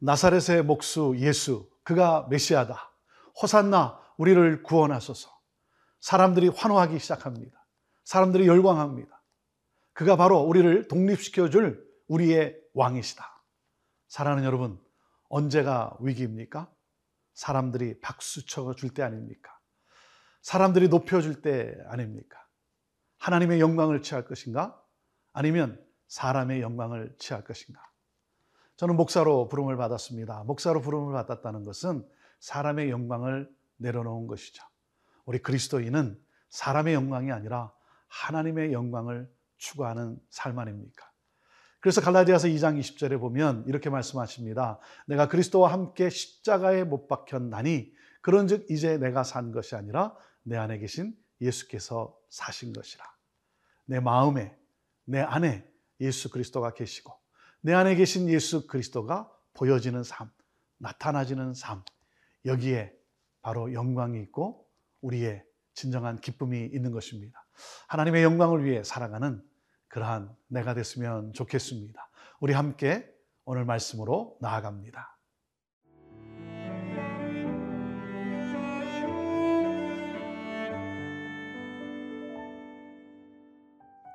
나사렛의 목수 예수, 그가 메시아다. 호산나, 우리를 구원하소서. 사람들이 환호하기 시작합니다. 사람들이 열광합니다. 그가 바로 우리를 독립시켜줄 우리의 왕이시다. 사랑하는 여러분, 언제가 위기입니까? 사람들이 박수 쳐 줄 때 아닙니까? 사람들이 높여줄 때 아닙니까? 하나님의 영광을 취할 것인가? 아니면 사람의 영광을 취할 것인가? 저는 목사로 부름을 받았습니다. 목사로 부름을 받았다는 것은 사람의 영광을 내려놓은 것이죠. 우리 그리스도인은 사람의 영광이 아니라 하나님의 영광을 추구하는 삶 아닙니까? 그래서 갈라디아서 2장 20절에 보면 이렇게 말씀하십니다. 내가 그리스도와 함께 십자가에 못 박혔나니 그런즉 이제 내가 산 것이 아니라 내 안에 계신 예수께서 사신 것이라. 내 마음에 내 안에 예수 그리스도가 계시고 내 안에 계신 예수 그리스도가 보여지는 삶, 나타나지는 삶. 여기에 바로 영광이 있고 우리의 진정한 기쁨이 있는 것입니다. 하나님의 영광을 위해 살아가는 그러한 내가 됐으면 좋겠습니다. 우리 함께 오늘 말씀으로 나아갑니다.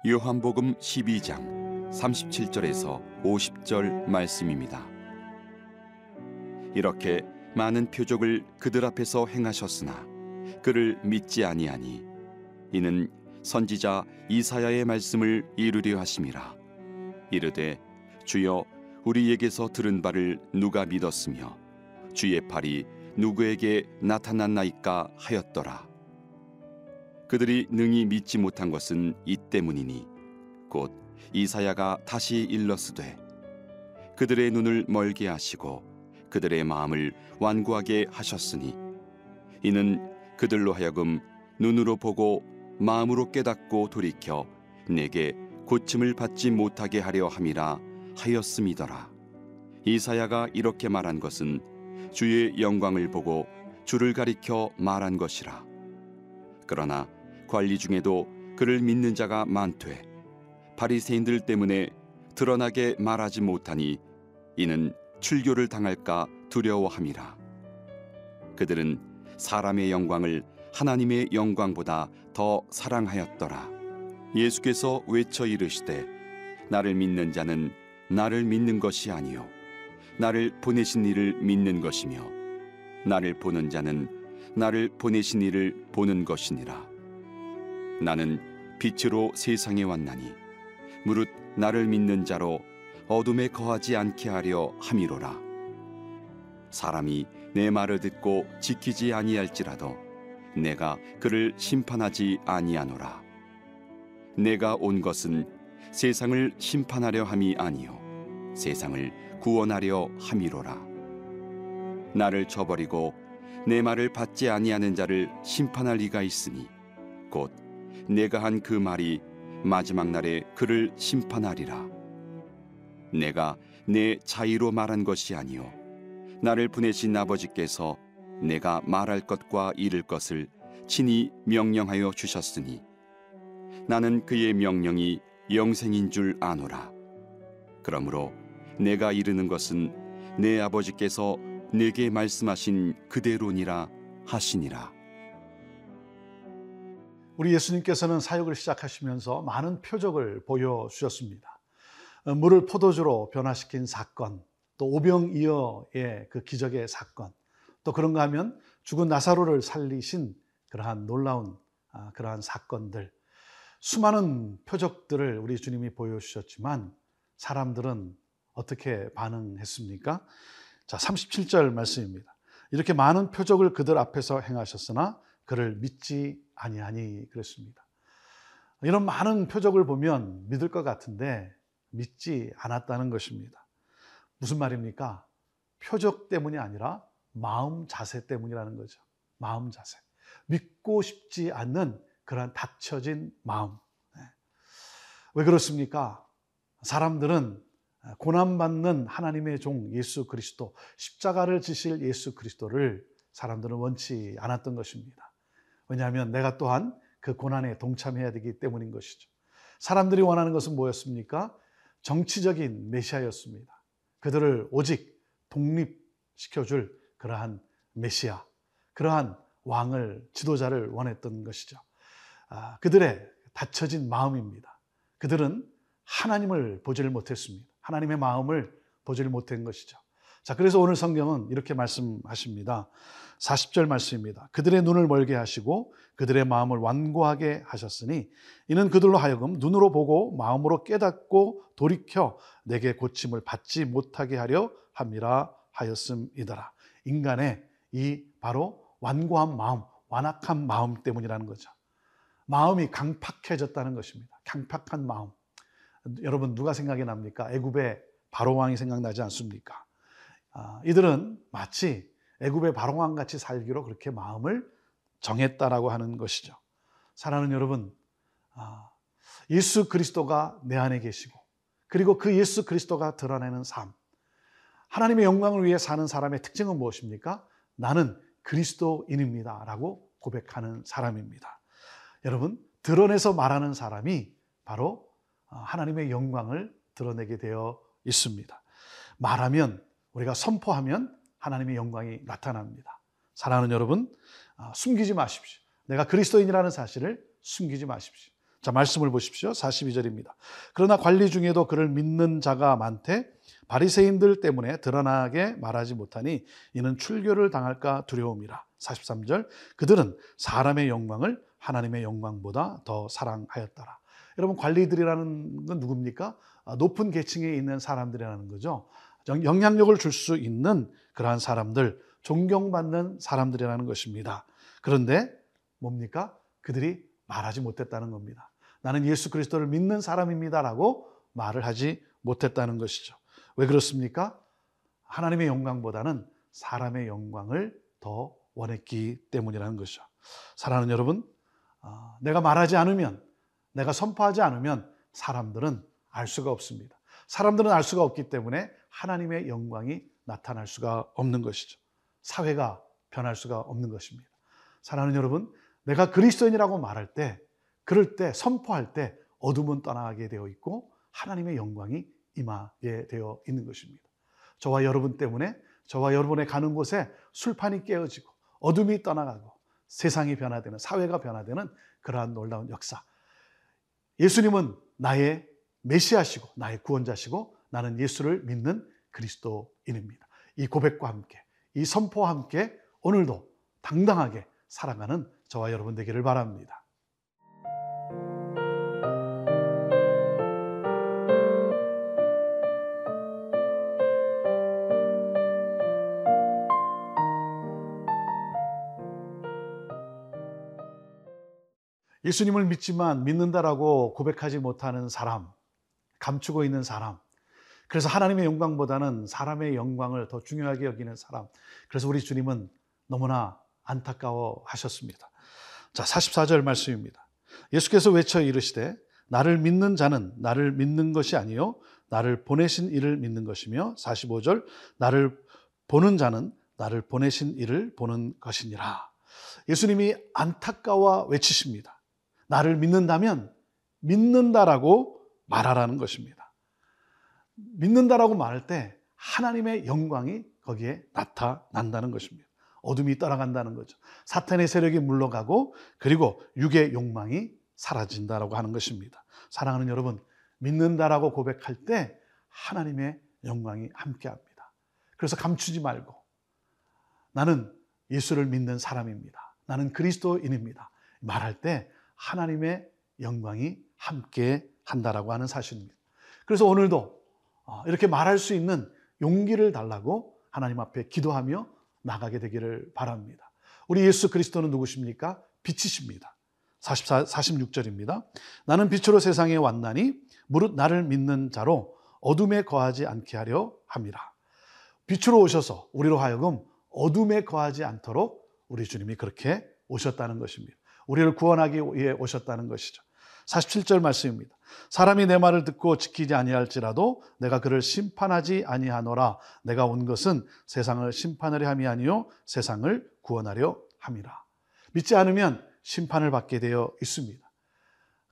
요한복음 12장 37절에서 50절 말씀입니다. 이렇게 많은 표적을 그들 앞에서 행하셨으나 그를 믿지 아니하니 이는 선지자 이사야의 말씀을 이루려 하심이라 이르되 주여 우리에게서 들은 바를 누가 믿었으며 주의 팔이 누구에게 나타났나이까 하였더라 그들이 능히 믿지 못한 것은 이 때문이니 곧 이사야가 다시 일렀으되 그들의 눈을 멀게 하시고 그들의 마음을 완고하게 하셨으니 이는 그들로 하여금 눈으로 보고 마음으로 깨닫고 돌이켜 내게 고침을 받지 못하게 하려 함이라 하였음이더라. 이사야가 이렇게 말한 것은 주의 영광을 보고 주를 가리켜 말한 것이라. 그러나 관리 중에도 그를 믿는 자가 많되 바리새인들 때문에 드러나게 말하지 못하니 이는 출교를 당할까 두려워함이라. 그들은 사람의 영광을 하나님의 영광보다 더 사랑하였더라. 예수께서 외쳐 이르시되 나를 믿는 자는 나를 믿는 것이 아니요 나를 보내신 이를 믿는 것이며 나를 보는 자는 나를 보내신 이를 보는 것이니라. 나는 빛으로 세상에 왔나니 무릇 나를 믿는 자로 어둠에 거하지 않게 하려 함이로라. 사람이 내 말을 듣고 지키지 아니할지라도 내가 그를 심판하지 아니하노라. 내가 온 것은 세상을 심판하려 함이 아니요 세상을 구원하려 함이로라. 나를 저버리고 내 말을 받지 아니하는 자를 심판할 리가 있으니 곧 내가 한 그 말이 마지막 날에 그를 심판하리라. 내가 내 자의로 말한 것이 아니요 나를 보내신 아버지께서 내가 말할 것과 이를 것을 친히 명령하여 주셨으니 나는 그의 명령이 영생인 줄 아노라. 그러므로 내가 이르는 것은 내 아버지께서 내게 말씀하신 그대로니라 하시니라. 우리 예수님께서는 사역을 시작하시면서 많은 표적을 보여주셨습니다. 물을 포도주로 변화시킨 사건, 또 오병이어의 그 기적의 사건, 또 그런가 하면 죽은 나사로를 살리신 그러한 놀라운 아, 그러한 사건들, 수많은 표적들을 우리 주님이 보여주셨지만 사람들은 어떻게 반응했습니까? 자, 37절 말씀입니다. 이렇게 많은 표적을 그들 앞에서 행하셨으나 그를 믿지 아니하니 그랬습니다. 이런 많은 표적을 보면 믿을 것 같은데 믿지 않았다는 것입니다. 무슨 말입니까? 표적 때문이 아니라 마음 자세 때문이라는 거죠. 마음 자세. 믿고 싶지 않는 그러한 닫혀진 마음. 네. 왜 그렇습니까? 사람들은 고난받는 하나님의 종 예수 그리스도, 십자가를 지실 예수 그리스도를 사람들은 원치 않았던 것입니다. 왜냐하면 내가 또한 그 고난에 동참해야 되기 때문인 것이죠. 사람들이 원하는 것은 뭐였습니까? 정치적인 메시아였습니다. 그들을 오직 독립시켜줄 그러한 메시아, 그러한 왕을, 지도자를 원했던 것이죠. 아, 그들의 닫혀진 마음입니다. 그들은 하나님을 보지를 못했습니다. 하나님의 마음을 보지를 못한 것이죠. 자, 그래서 오늘 성경은 이렇게 말씀하십니다. 40절 말씀입니다. 그들의 눈을 멀게 하시고 그들의 마음을 완고하게 하셨으니 이는 그들로 하여금 눈으로 보고 마음으로 깨닫고 돌이켜 내게 고침을 받지 못하게 하려 함이라 하였음이더라. 인간의 이 바로 완고한 마음, 완악한 마음 때문이라는 거죠. 마음이 강팍해졌다는 것입니다. 강팍한 마음. 여러분 누가 생각이 납니까? 애굽의 바로 왕이 생각나지 않습니까? 아, 이들은 마치 애굽의 바로 왕 같이 살기로 그렇게 마음을 정했다라고 하는 것이죠. 사랑하는 여러분, 아, 예수 그리스도가 내 안에 계시고 그리고 그 예수 그리스도가 드러내는 삶, 하나님의 영광을 위해 사는 사람의 특징은 무엇입니까? 나는 그리스도인입니다 라고 고백하는 사람입니다. 여러분, 드러내서 말하는 사람이 바로 아, 하나님의 영광을 드러내게 되어 있습니다. 말하면 우리가 선포하면 하나님의 영광이 나타납니다. 사랑하는 여러분, 아, 숨기지 마십시오. 내가 그리스도인이라는 사실을 숨기지 마십시오. 자, 말씀을 보십시오. 42절입니다. 그러나 관리 중에도 그를 믿는 자가 많되 바리새인들 때문에 드러나게 말하지 못하니 이는 출교를 당할까 두려움이라. 43절. 그들은 사람의 영광을 하나님의 영광보다 더 사랑하였더라. 여러분 관리들이라는 건 누굽니까? 아, 높은 계층에 있는 사람들이라는 거죠. 영향력을 줄 수 있는 그러한 사람들, 존경받는 사람들이라는 것입니다. 그런데 뭡니까? 그들이 말하지 못했다는 겁니다. 나는 예수 그리스도를 믿는 사람입니다라고 말을 하지 못했다는 것이죠. 왜 그렇습니까? 하나님의 영광보다는 사람의 영광을 더 원했기 때문이라는 것이죠. 사랑하는 여러분, 아, 내가 말하지 않으면, 내가 선포하지 않으면 사람들은 알 수가 없습니다. 사람들은 알 수가 없기 때문에 하나님의 영광이 나타날 수가 없는 것이죠. 사회가 변할 수가 없는 것입니다. 사랑하는 여러분, 내가 그리스도인이라고 말할 때, 그럴 때, 선포할 때 어둠은 떠나게 되어 있고 하나님의 영광이 임하게 되어 있는 것입니다. 저와 여러분 때문에 저와 여러분의 가는 곳에 술판이 깨어지고 어둠이 떠나가고 세상이 변화되는 사회가 변화되는 그러한 놀라운 역사. 예수님은 나의 메시아시고 나의 구원자시고 나는 예수를 믿는 그리스도인입니다. 이 고백과 함께 이 선포와 함께 오늘도 당당하게 살아가는 저와 여러분 되기를 바랍니다. 예수님을 믿지만 믿는다라고 고백하지 못하는 사람, 감추고 있는 사람, 그래서 하나님의 영광보다는 사람의 영광을 더 중요하게 여기는 사람. 그래서 우리 주님은 너무나 안타까워 하셨습니다. 자, 44절 말씀입니다. 예수께서 외쳐 이르시되 나를 믿는 자는 나를 믿는 것이 아니요 나를 보내신 이를 믿는 것이며 45절 나를 보는 자는 나를 보내신 이를 보는 것이니라. 예수님이 안타까워 외치십니다. 나를 믿는다면 믿는다라고 말하라는 것입니다. 믿는다라고 말할 때 하나님의 영광이 거기에 나타난다는 것입니다. 어둠이 떠나간다는 거죠. 사탄의 세력이 물러가고 그리고 육의 욕망이 사라진다라고 하는 것입니다. 사랑하는 여러분, 믿는다라고 고백할 때 하나님의 영광이 함께합니다. 그래서 감추지 말고 나는 예수를 믿는 사람입니다. 나는 그리스도인입니다. 말할 때 하나님의 영광이 함께 한다라고 하는 사실입니다. 그래서 오늘도 어, 이렇게 말할 수 있는 용기를 달라고 하나님 앞에 기도하며 나가게 되기를 바랍니다. 우리 예수 그리스도는 누구십니까? 빛이십니다. 44, 46절입니다. 나는 빛으로 세상에 왔나니 무릇 나를 믿는 자로 어둠에 거하지 않게 하려 함이라. 빛으로 오셔서 우리로 하여금 어둠에 거하지 않도록 우리 주님이 그렇게 오셨다는 것입니다. 우리를 구원하기 위해 오셨다는 것이죠. 47절 말씀입니다. 사람이 내 말을 듣고 지키지 아니할지라도 내가 그를 심판하지 아니하노라. 내가 온 것은 세상을 심판하려 함이 아니요 세상을 구원하려 함이라. 믿지 않으면 심판을 받게 되어 있습니다.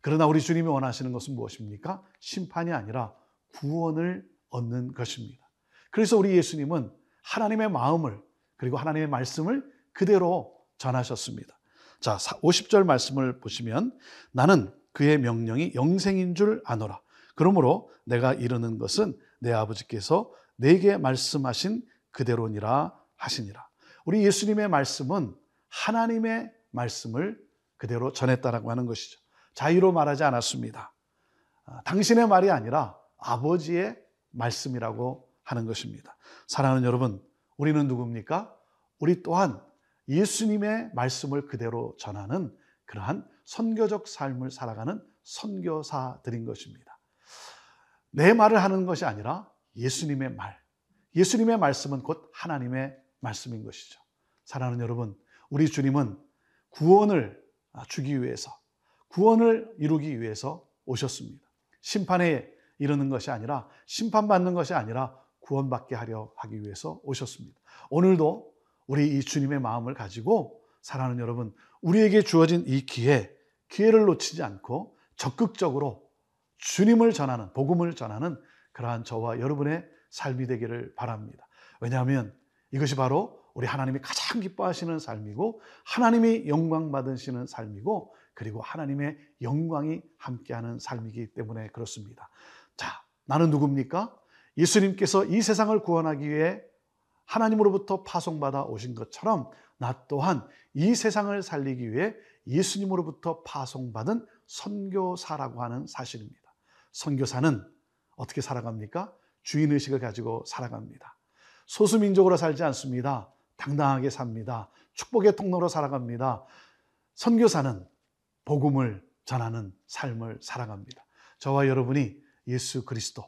그러나 우리 주님이 원하시는 것은 무엇입니까? 심판이 아니라 구원을 얻는 것입니다. 그래서 우리 예수님은 하나님의 마음을 그리고 하나님의 말씀을 그대로 전하셨습니다. 자, 50절 말씀을 보시면 나는 그의 명령이 영생인 줄 아노라. 그러므로 내가 이르는 것은 내 아버지께서 내게 말씀하신 그대로니라 하시니라. 우리 예수님의 말씀은 하나님의 말씀을 그대로 전했다라고 하는 것이죠. 자유로 말하지 않았습니다. 아, 당신의 말이 아니라 아버지의 말씀이라고 하는 것입니다. 사랑하는 여러분, 우리는 누굽니까? 우리 또한 예수님의 말씀을 그대로 전하는 그러한 선교적 삶을 살아가는 선교사들인 것입니다. 내 말을 하는 것이 아니라 예수님의 말. 예수님의 말씀은 곧 하나님의 말씀인 것이죠. 사랑하는 여러분, 우리 주님은 구원을 주기 위해서, 구원을 이루기 위해서 오셨습니다. 심판에 이르는 것이 아니라, 심판받는 것이 아니라 구원받게 하려 하기 위해서 오셨습니다. 오늘도 우리 이 주님의 마음을 가지고 사랑하는 여러분, 우리에게 주어진 이 기회, 기회를 놓치지 않고 적극적으로 주님을 전하는, 복음을 전하는 그러한 저와 여러분의 삶이 되기를 바랍니다. 왜냐하면 이것이 바로 우리 하나님이 가장 기뻐하시는 삶이고 하나님이 영광 받으시는 삶이고 그리고 하나님의 영광이 함께하는 삶이기 때문에 그렇습니다. 자, 나는 누굽니까? 예수님께서 이 세상을 구원하기 위해 하나님으로부터 파송받아 오신 것처럼 나 또한 이 세상을 살리기 위해 예수님으로부터 파송받은 선교사라고 하는 사실입니다. 선교사는 어떻게 살아갑니까? 주인의식을 가지고 살아갑니다. 소수민족으로 살지 않습니다. 당당하게 삽니다. 축복의 통로로 살아갑니다. 선교사는 복음을 전하는 삶을 살아갑니다. 저와 여러분이 예수 그리스도,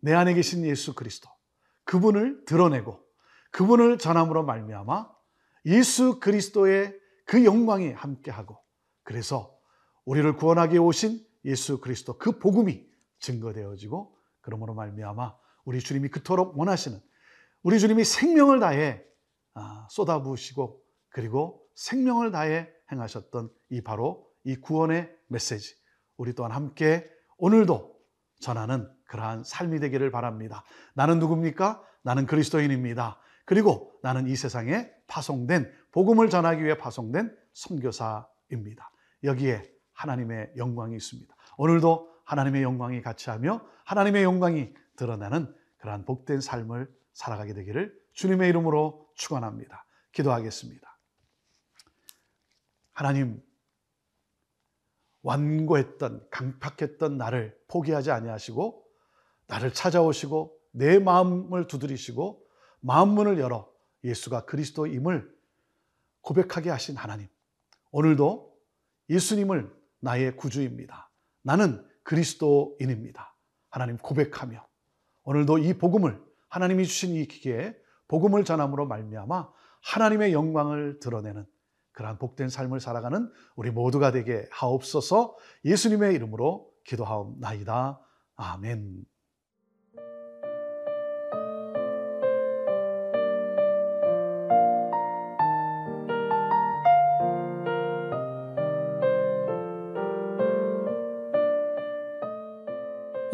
내 안에 계신 예수 그리스도, 그분을 드러내고 그분을 전함으로 말미암아 예수 그리스도의 그 영광이 함께하고 그래서 우리를 구원하기 오신 예수 그리스도 그 복음이 증거되어지고 그러므로 말미암아 우리 주님이 그토록 원하시는 우리 주님이 생명을 다해 아, 쏟아부으시고 그리고 생명을 다해 행하셨던 이 바로 이 구원의 메시지 우리 또한 함께 오늘도 전하는 그러한 삶이 되기를 바랍니다. 나는 누굽니까? 나는 그리스도인입니다. 그리고 나는 이 세상에 파송된 복음을 전하기 위해 파송된 선교사입니다. 여기에 하나님의 영광이 있습니다. 오늘도 하나님의 영광이 같이 하며 하나님의 영광이 드러나는 그러한 복된 삶을 살아가게 되기를 주님의 이름으로 축원합니다. 기도하겠습니다. 하나님 완고했던 강팍했던 나를 포기하지 아니하시고 나를 찾아오시고 내 마음을 두드리시고 마음 문을 열어 예수가 그리스도임을 고백하게 하신 하나님. 오늘도 예수님을 나의 구주입니다. 나는 그리스도인입니다. 하나님 고백하며 오늘도 이 복음을 하나님이 주신 이 기회에 복음을 전함으로 말미암아 하나님의 영광을 드러내는 그러한 복된 삶을 살아가는 우리 모두가 되게 하옵소서 예수님의 이름으로 기도하옵나이다. 아멘.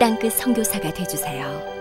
땅끝 성교사가 되주세요.